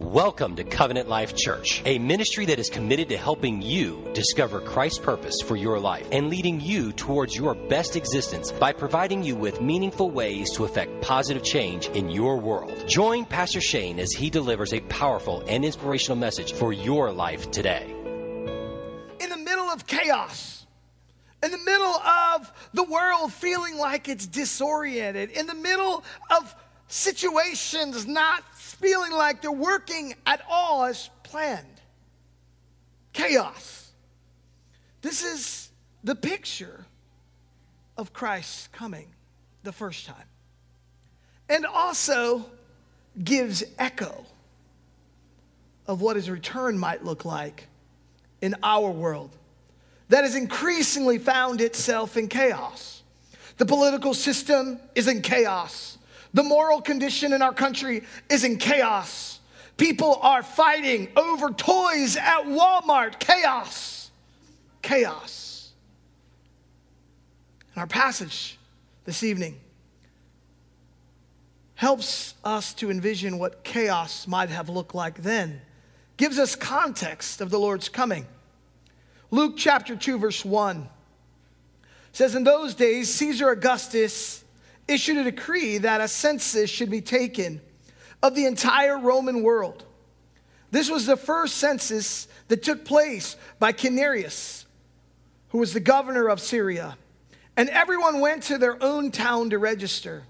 Welcome to Covenant Life Church, a ministry that is committed to helping you discover Christ's purpose for your life and leading you towards your best existence by providing you with meaningful ways to effect positive change in your world. Join Pastor Shane as he delivers a powerful and inspirational message for your life today. In the middle of chaos, in the middle of the world feeling like it's disoriented, in the middle of situations not feeling like they're working at all as planned. Chaos. This is the picture of Christ's coming the first time. And also gives echo of what his return might look like in our world that has increasingly found itself in chaos. The political system is in chaos. The moral condition in our country is in chaos. People are fighting over toys at Walmart. Chaos. Chaos. And our passage this evening helps us to envision what chaos might have looked like then, gives us context of the Lord's coming. Luke chapter 2, verse 1 says, In those days, Caesar Augustus issued a decree that a census should be taken of the entire Roman world. This was the first census that took place by Quirinius, who was the governor of Syria. And everyone went to their own town to register.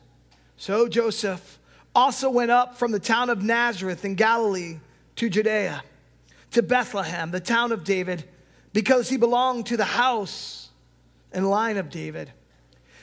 So Joseph also went up from the town of Nazareth in Galilee to Judea, to Bethlehem, the town of David, because he belonged to the house and line of David.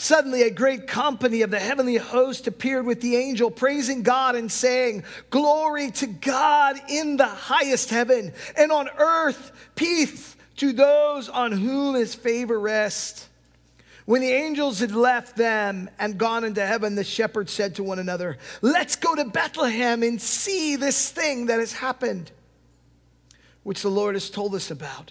Suddenly, a great company of the heavenly host appeared with the angel, praising God and saying, Glory to God in the highest heaven, and on earth, peace to those on whom his favor rests. When the angels had left them and gone into heaven, the shepherds said to one another, Let's go to Bethlehem and see this thing that has happened, which the Lord has told us about.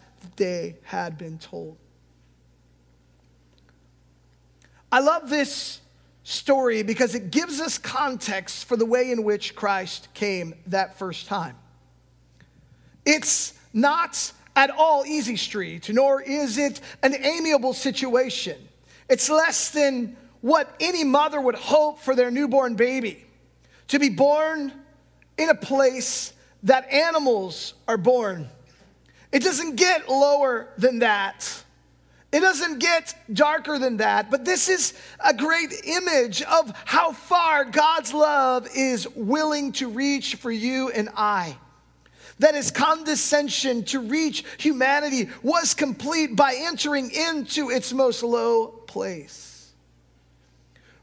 they had been told. I love this story because it gives us context for the way in which Christ came that first time. It's not at all easy street, nor is it an amiable situation. It's less than what any mother would hope for their newborn baby to be born in a place that animals are born. It doesn't get lower than that. It doesn't get darker than that, but this is a great image of how far God's love is willing to reach for you and I. That his condescension to reach humanity was complete by entering into its most low place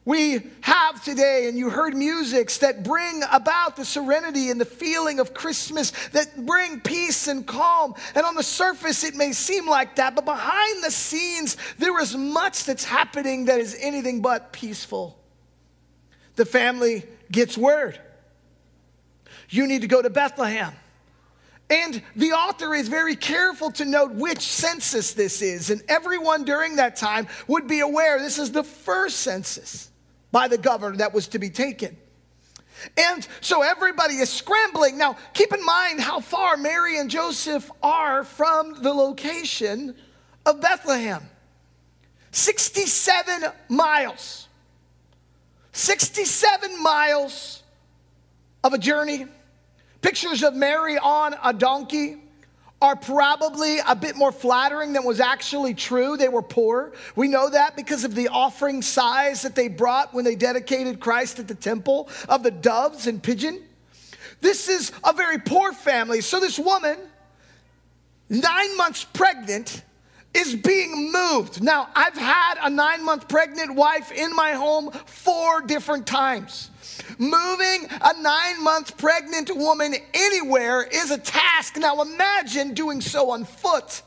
we have today, and you heard musics that bring about the serenity and the feeling of Christmas, that bring peace and calm. And on the surface, it may seem like that, but behind the scenes, there is much that's happening that is anything but peaceful. The family gets word. you need to go to Bethlehem. And the author is very careful to note which census this is. And everyone during that time would be aware this is the first census by the governor that was to be taken. And so everybody is scrambling. Now, keep in mind how far Mary and Joseph are from the location of Bethlehem 67 miles. 67 miles of a journey. Pictures of Mary on a donkey are probably a bit more flattering than was actually true. They were poor. We know that because of the offering size that they brought when they dedicated Christ at the temple of the doves and pigeon. This is a very poor family. So, this woman, nine months pregnant, is being moved. Now, I've had a nine month pregnant wife in my home four different times. Moving a nine month pregnant woman anywhere is a task. Now, imagine doing so on foot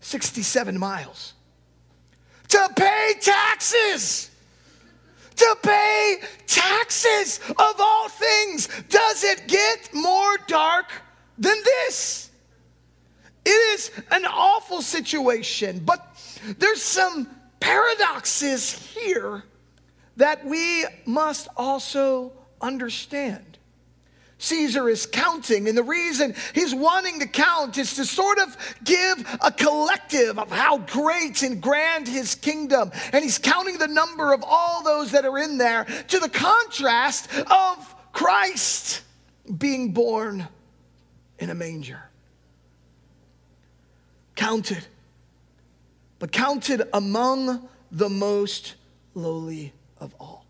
67 miles to pay taxes. To pay taxes of all things. Does it get more dark than this? It is an awful situation, but there's some paradoxes here that we must also understand. Caesar is counting, and the reason he's wanting to count is to sort of give a collective of how great and grand his kingdom. And he's counting the number of all those that are in there to the contrast of Christ being born in a manger counted, but counted among the most lowly of all.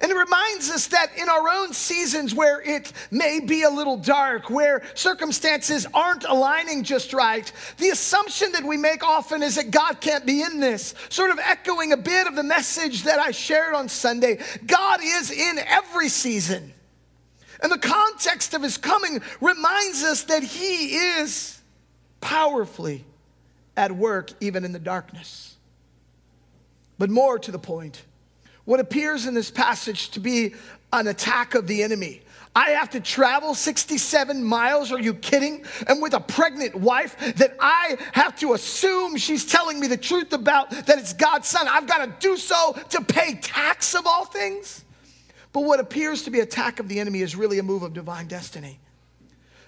And it reminds us that in our own seasons where it may be a little dark, where circumstances aren't aligning just right, the assumption that we make often is that God can't be in this. Sort of echoing a bit of the message that I shared on Sunday. God is in every season. And the context of his coming reminds us that he is powerfully at work even in the darkness. But more to the point, what appears in this passage to be an attack of the enemy. I have to travel 67 miles. Are you kidding? And with a pregnant wife that I have to assume she's telling me the truth about that it's God's son. I've got to do so to pay tax of all things. But what appears to be attack of the enemy is really a move of divine destiny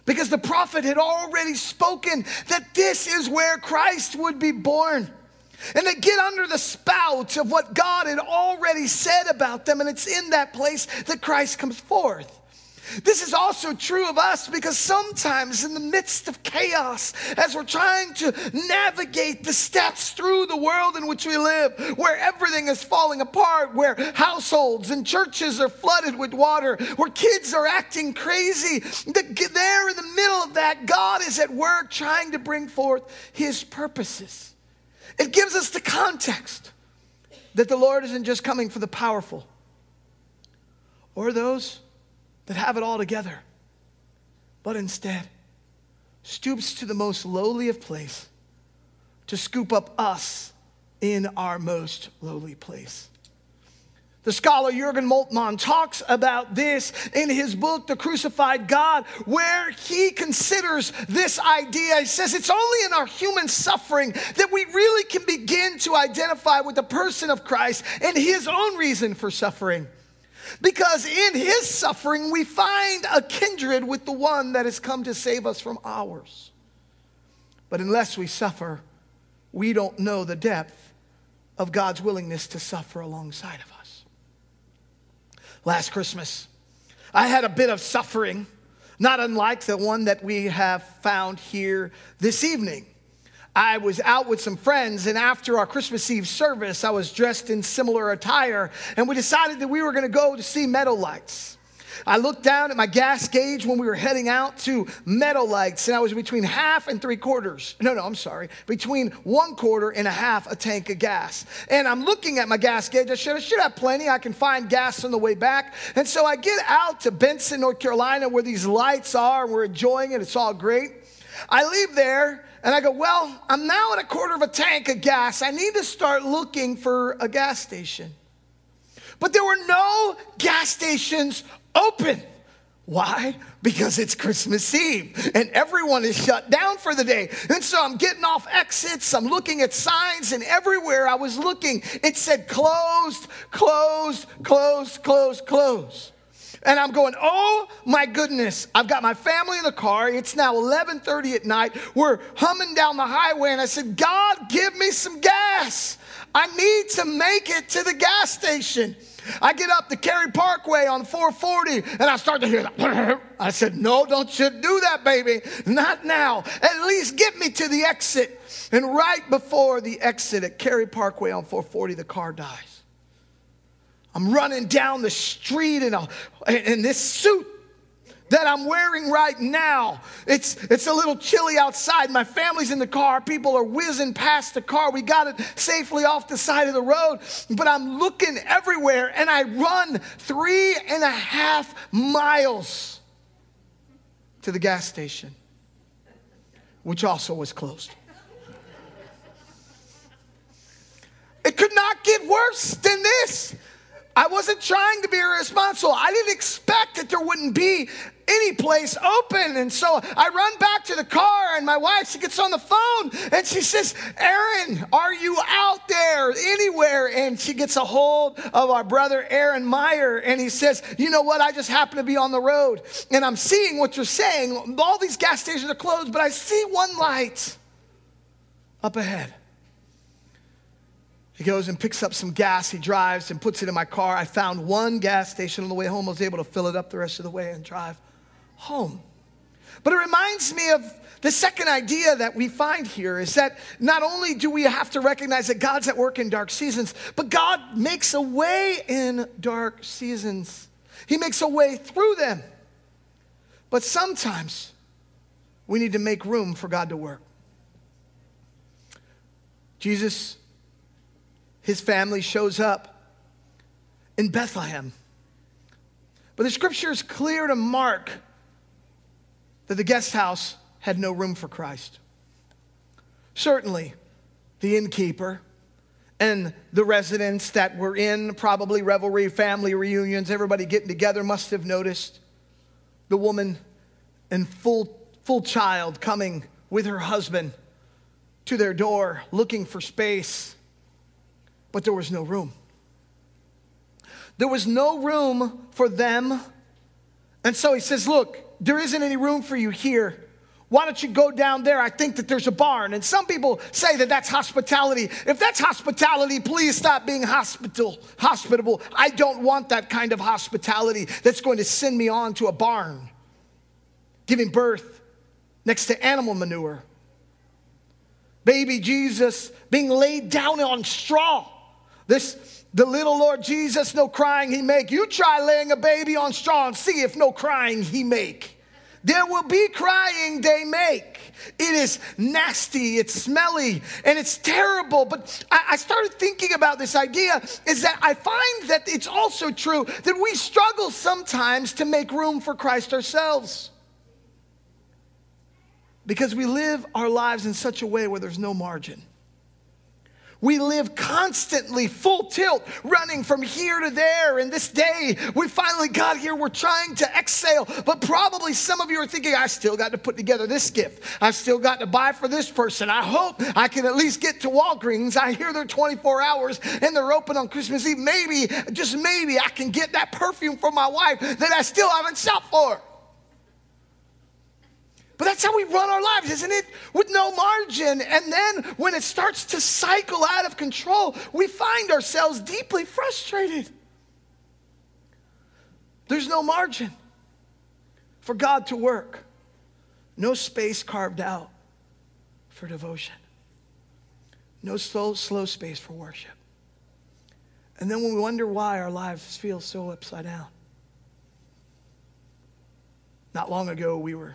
because the prophet had already spoken that this is where Christ would be born. And they get under the spout of what God had already said about them, and it's in that place that Christ comes forth. This is also true of us because sometimes, in the midst of chaos, as we're trying to navigate the steps through the world in which we live, where everything is falling apart, where households and churches are flooded with water, where kids are acting crazy, there in the middle of that, God is at work trying to bring forth His purposes. It gives us the context that the Lord isn't just coming for the powerful or those that have it all together, but instead stoops to the most lowly of place to scoop up us in our most lowly place. The scholar Jurgen Moltmann talks about this in his book, The Crucified God, where he considers this idea. He says it's only in our human suffering that we really can begin to identify with the person of Christ and his own reason for suffering. Because in his suffering, we find a kindred with the one that has come to save us from ours. But unless we suffer, we don't know the depth of God's willingness to suffer alongside of us. Last Christmas, I had a bit of suffering, not unlike the one that we have found here this evening. I was out with some friends, and after our Christmas Eve service, I was dressed in similar attire, and we decided that we were going to go to see Meadow Lights. I looked down at my gas gauge when we were heading out to Meadow Lights, and I was between half and three quarters. No, no, I'm sorry. Between one quarter and a half a tank of gas. And I'm looking at my gas gauge. I should, I should have plenty. I can find gas on the way back. And so I get out to Benson, North Carolina, where these lights are, and we're enjoying it. It's all great. I leave there and I go, Well, I'm now at a quarter of a tank of gas. I need to start looking for a gas station. But there were no gas stations open. Why? Because it's Christmas Eve and everyone is shut down for the day. And so I'm getting off exits, I'm looking at signs, and everywhere I was looking, it said closed, closed, closed, closed, closed. And I'm going, oh my goodness, I've got my family in the car. It's now 11:30 at night. We're humming down the highway, and I said, God, give me some gas. I need to make it to the gas station. I get up the Cary Parkway on 440 and I start to hear that. I said, No, don't you do that, baby. Not now. At least get me to the exit. And right before the exit at Cary Parkway on 440, the car dies. I'm running down the street in, a, in this suit that I'm wearing right now. It's, it's a little chilly outside. My family's in the car. People are whizzing past the car. We got it safely off the side of the road. But I'm looking everywhere and I run three and a half miles to the gas station, which also was closed. It could not get worse than this. I wasn't trying to be irresponsible. I didn't expect that there wouldn't be any place open. And so I run back to the car, and my wife, she gets on the phone and she says, Aaron, are you out there anywhere? And she gets a hold of our brother, Aaron Meyer, and he says, You know what? I just happen to be on the road, and I'm seeing what you're saying. All these gas stations are closed, but I see one light up ahead. He goes and picks up some gas. He drives and puts it in my car. I found one gas station on the way home. I was able to fill it up the rest of the way and drive home. But it reminds me of the second idea that we find here is that not only do we have to recognize that God's at work in dark seasons, but God makes a way in dark seasons. He makes a way through them. But sometimes we need to make room for God to work. Jesus his family shows up in Bethlehem. But the scripture is clear to mark that the guest house had no room for Christ. Certainly, the innkeeper and the residents that were in probably revelry, family reunions, everybody getting together must have noticed the woman and full, full child coming with her husband to their door looking for space but there was no room. There was no room for them. And so he says, Look, there isn't any room for you here. Why don't you go down there? I think that there's a barn. And some people say that that's hospitality. If that's hospitality, please stop being hospital, hospitable. I don't want that kind of hospitality that's going to send me on to a barn, giving birth next to animal manure. Baby Jesus being laid down on straw. This, the little Lord Jesus, no crying he make. You try laying a baby on straw and see if no crying he make. There will be crying they make. It is nasty, it's smelly, and it's terrible. But I, I, started thinking about this idea is that I find that it's also true that we struggle sometimes to make room for Christ ourselves. Because we live our lives in such a way where there's no margin. We live constantly full tilt, running from here to there. And this day, we finally got here. We're trying to exhale. But probably some of you are thinking, I still got to put together this gift. I've still got to buy for this person. I hope I can at least get to Walgreens. I hear they're 24 hours and they're open on Christmas Eve. Maybe, just maybe, I can get that perfume for my wife that I still haven't shopped for. But that's how we run our lives, isn't it? With no margin. And then when it starts to cycle out of control, we find ourselves deeply frustrated. There's no margin for God to work, no space carved out for devotion, no slow, slow space for worship. And then when we wonder why our lives feel so upside down. Not long ago, we were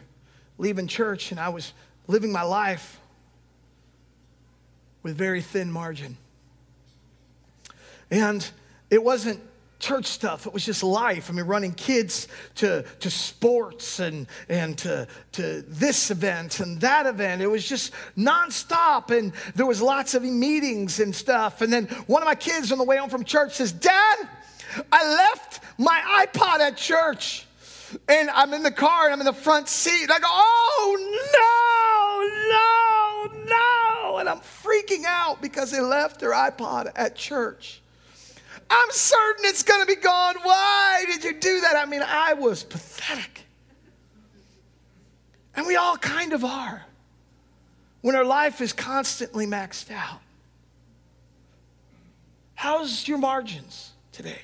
leaving church and I was living my life with very thin margin. And it wasn't church stuff. It was just life. I mean, running kids to, to sports and, and to, to this event and that event. It was just nonstop. And there was lots of meetings and stuff. And then one of my kids on the way home from church says, Dad, I left my iPod at church and I'm in the car and I'm in the front seat. And I go, oh, no, no, no. And I'm freaking out because they left their iPod at church. I'm certain it's going to be gone. Why did you do that? I mean, I was pathetic. And we all kind of are when our life is constantly maxed out. How's your margins today?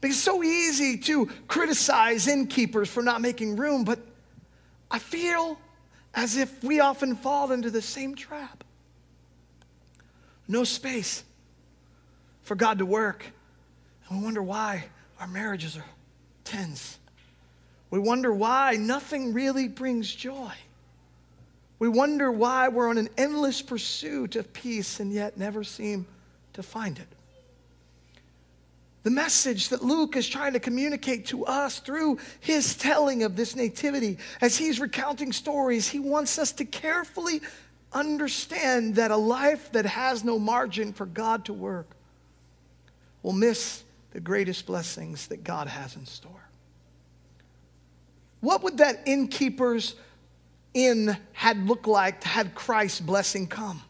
Because it's so easy to criticize innkeepers for not making room, but I feel as if we often fall into the same trap. No space for God to work. And we wonder why our marriages are tense. We wonder why nothing really brings joy. We wonder why we're on an endless pursuit of peace and yet never seem to find it. The message that Luke is trying to communicate to us through his telling of this nativity, as he's recounting stories, he wants us to carefully understand that a life that has no margin for God to work will miss the greatest blessings that God has in store. What would that innkeeper's inn had looked like had Christ's blessing come?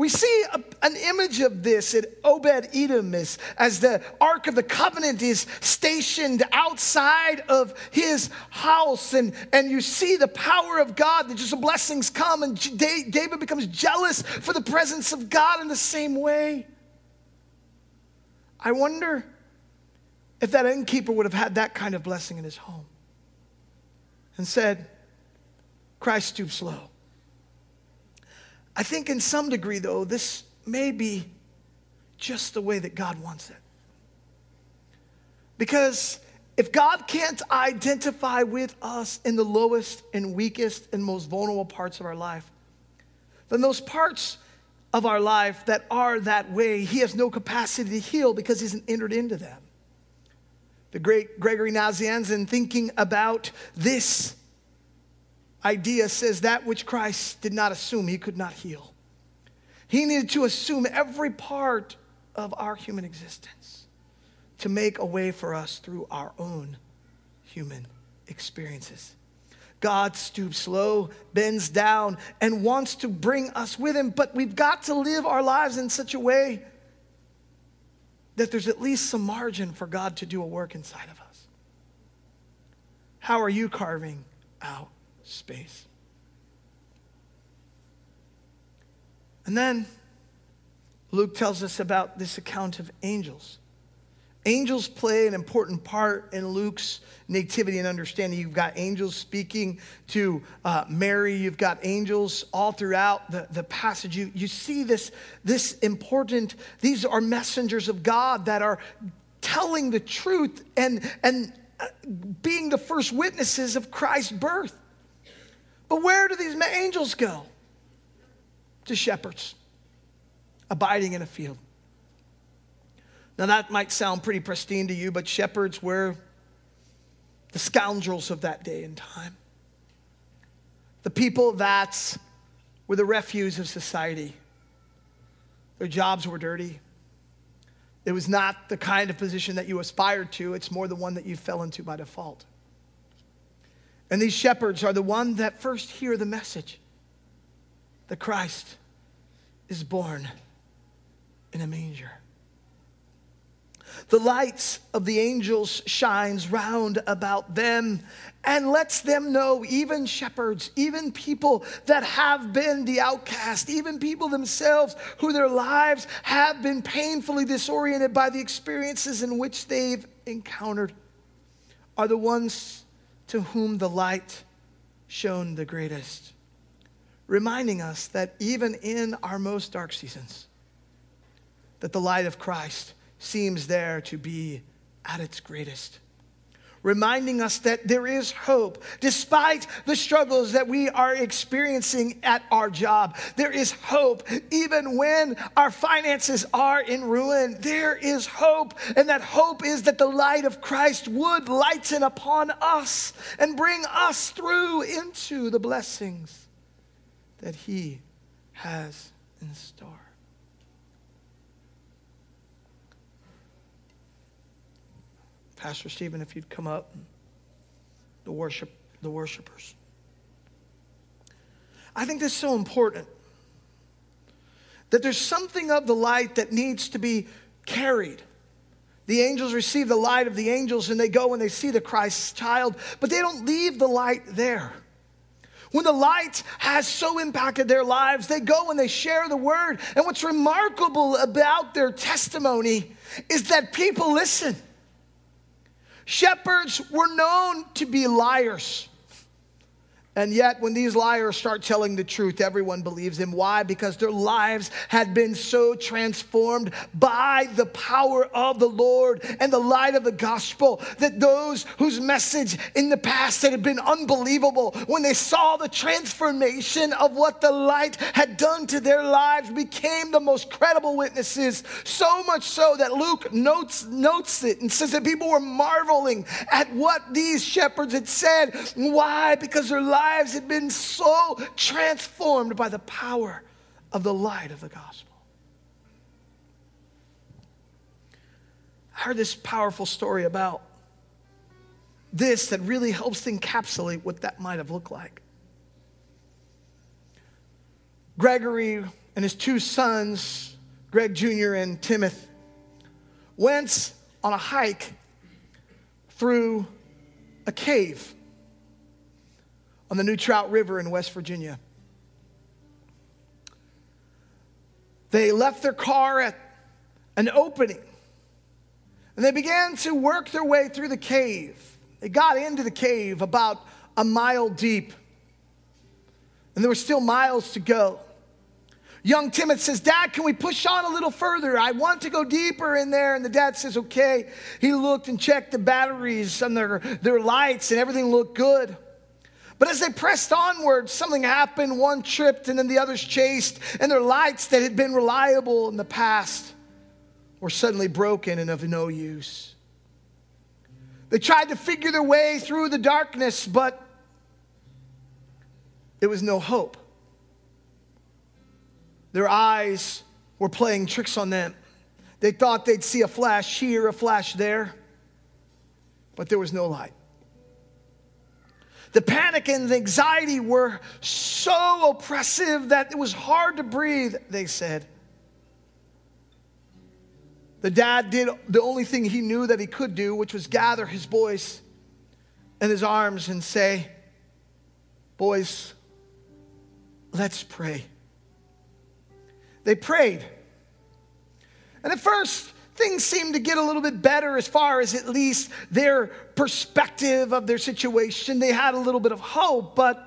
We see a, an image of this at Obed Edom as, as the Ark of the Covenant is stationed outside of his house. And, and you see the power of God, that just the blessings come, and David becomes jealous for the presence of God in the same way. I wonder if that innkeeper would have had that kind of blessing in his home and said, Christ stoops low. I think in some degree, though, this may be just the way that God wants it. Because if God can't identify with us in the lowest and weakest and most vulnerable parts of our life, then those parts of our life that are that way, He has no capacity to heal because He hasn't entered into them. The great Gregory Nazianzen, thinking about this idea says that which Christ did not assume, he could not heal. He needed to assume every part of our human existence to make a way for us through our own human experiences. God stoops low, bends down, and wants to bring us with him, but we've got to live our lives in such a way that there's at least some margin for God to do a work inside of us. How are you carving out space. And then Luke tells us about this account of angels. Angels play an important part in Luke's nativity and understanding. You've got angels speaking to uh, Mary. You've got angels all throughout the, the passage. You, you see this, this important, these are messengers of God that are telling the truth and, and uh, being the first witnesses of Christ's birth. But where do these angels go? To shepherds, abiding in a field. Now, that might sound pretty pristine to you, but shepherds were the scoundrels of that day and time. The people that were the refuse of society. Their jobs were dirty. It was not the kind of position that you aspired to, it's more the one that you fell into by default. And these shepherds are the ones that first hear the message that Christ is born in a manger. The lights of the angels shines round about them and lets them know, even shepherds, even people that have been the outcast, even people themselves who their lives have been painfully disoriented by the experiences in which they've encountered, are the ones to whom the light shone the greatest, reminding us that even in our most dark seasons, that the light of Christ seems there to be at its greatest reminding us that there is hope despite the struggles that we are experiencing at our job. There is hope even when our finances are in ruin. There is hope, and that hope is that the light of Christ would lighten upon us and bring us through into the blessings that He has in store. Pastor Stephen, if you'd come up, the worship, the worshipers. I think this is so important that there's something of the light that needs to be carried. The angels receive the light of the angels and they go and they see the Christ child, but they don't leave the light there. When the light has so impacted their lives, they go and they share the word. And what's remarkable about their testimony is that people listen. Shepherds were known to be liars. And yet, when these liars start telling the truth, everyone believes them. Why? Because their lives had been so transformed by the power of the Lord and the light of the gospel that those whose message in the past had been unbelievable, when they saw the transformation of what the light had done to their lives, became the most credible witnesses. So much so that Luke notes, notes it and says that people were marveling at what these shepherds had said. Why? Because their lives lives had been so transformed by the power of the light of the gospel. I heard this powerful story about this that really helps to encapsulate what that might have looked like. Gregory and his two sons, Greg Jr. and Timothy, went on a hike through a cave on the New Trout River in West Virginia. They left their car at an opening and they began to work their way through the cave. They got into the cave about a mile deep, and there were still miles to go. Young Timothy says, Dad, can we push on a little further? I want to go deeper in there. And the dad says, Okay. He looked and checked the batteries and their, their lights, and everything looked good. But as they pressed onward, something happened. One tripped and then the others chased, and their lights that had been reliable in the past were suddenly broken and of no use. They tried to figure their way through the darkness, but there was no hope. Their eyes were playing tricks on them. They thought they'd see a flash here, a flash there, but there was no light. The panic and the anxiety were so oppressive that it was hard to breathe, they said. The dad did the only thing he knew that he could do, which was gather his boys in his arms and say, Boys, let's pray. They prayed. And at first, things seemed to get a little bit better as far as at least their perspective of their situation. They had a little bit of hope, but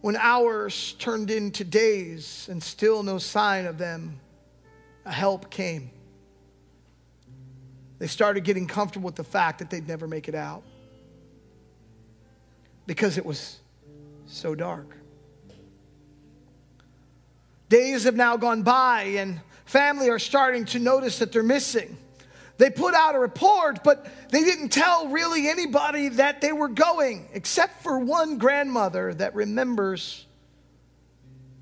when hours turned into days and still no sign of them, a help came. They started getting comfortable with the fact that they'd never make it out because it was so dark. Days have now gone by, and family are starting to notice that they're missing. They put out a report, but they didn't tell really anybody that they were going, except for one grandmother that remembers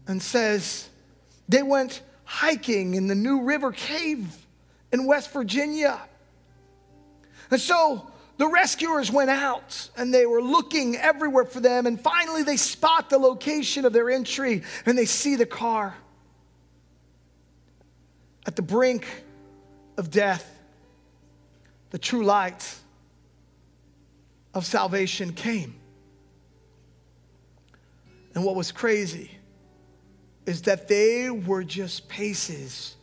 and says they went hiking in the New River Cave in West Virginia. And so the rescuers went out and they were looking everywhere for them. And finally, they spot the location of their entry and they see the car at the brink of death, the true light of salvation came. And what was crazy is that they were just paces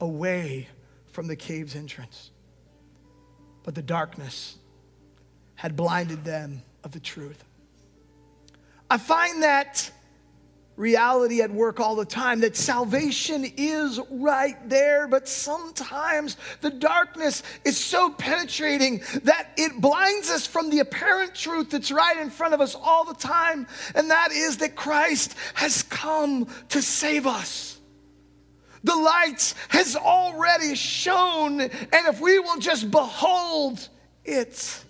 away from the cave's entrance. But the darkness had blinded them of the truth. I find that reality at work all the time that salvation is right there, but sometimes the darkness is so penetrating that it blinds us from the apparent truth that's right in front of us all the time, and that is that Christ has come to save us. The light has already shone, and if we will just behold it,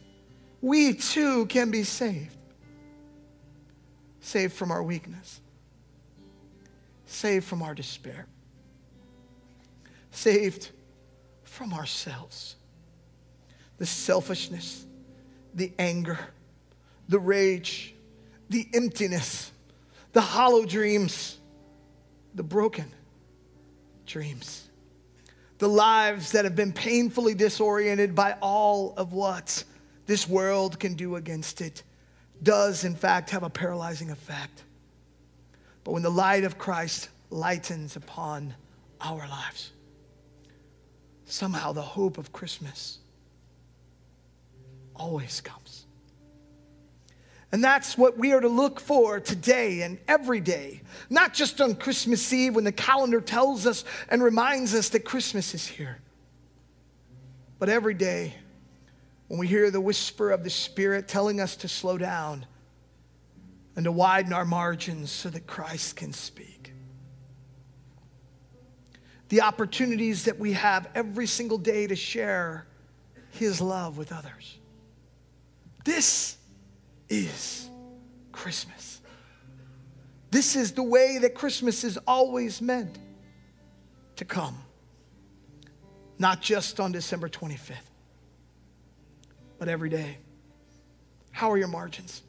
we too can be saved. Saved from our weakness saved from our despair, saved from ourselves. the selfishness, the anger, the rage, the emptiness, the hollow dreams, the broken dreams, the lives that have been painfully disoriented by all of what this world can do against it, does in fact have a paralyzing effect. But when the light of Christ lightens upon our lives, somehow the hope of Christmas always comes. And that's what we are to look for today and every day, not just on Christmas Eve when the calendar tells us and reminds us that Christmas is here, but every day when we hear the whisper of the Spirit telling us to slow down and to widen our margins so that Christ can speak. The opportunities that we have every single day to share His love with others. This is Christmas. This is the way that Christmas is always meant to come, not just on December 25th, but every day. How are your margins?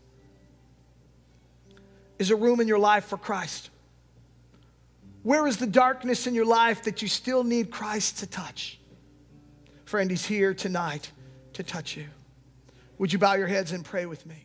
Is a room in your life for Christ? Where is the darkness in your life that you still need Christ to touch? Friend, He's here tonight to touch you. Would you bow your heads and pray with me?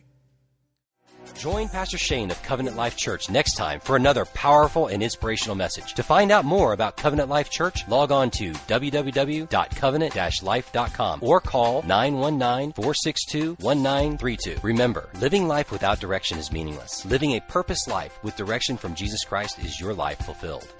Join Pastor Shane of Covenant Life Church next time for another powerful and inspirational message. To find out more about Covenant Life Church, log on to www.covenant-life.com or call 919-462-1932. Remember, living life without direction is meaningless. Living a purpose life with direction from Jesus Christ is your life fulfilled.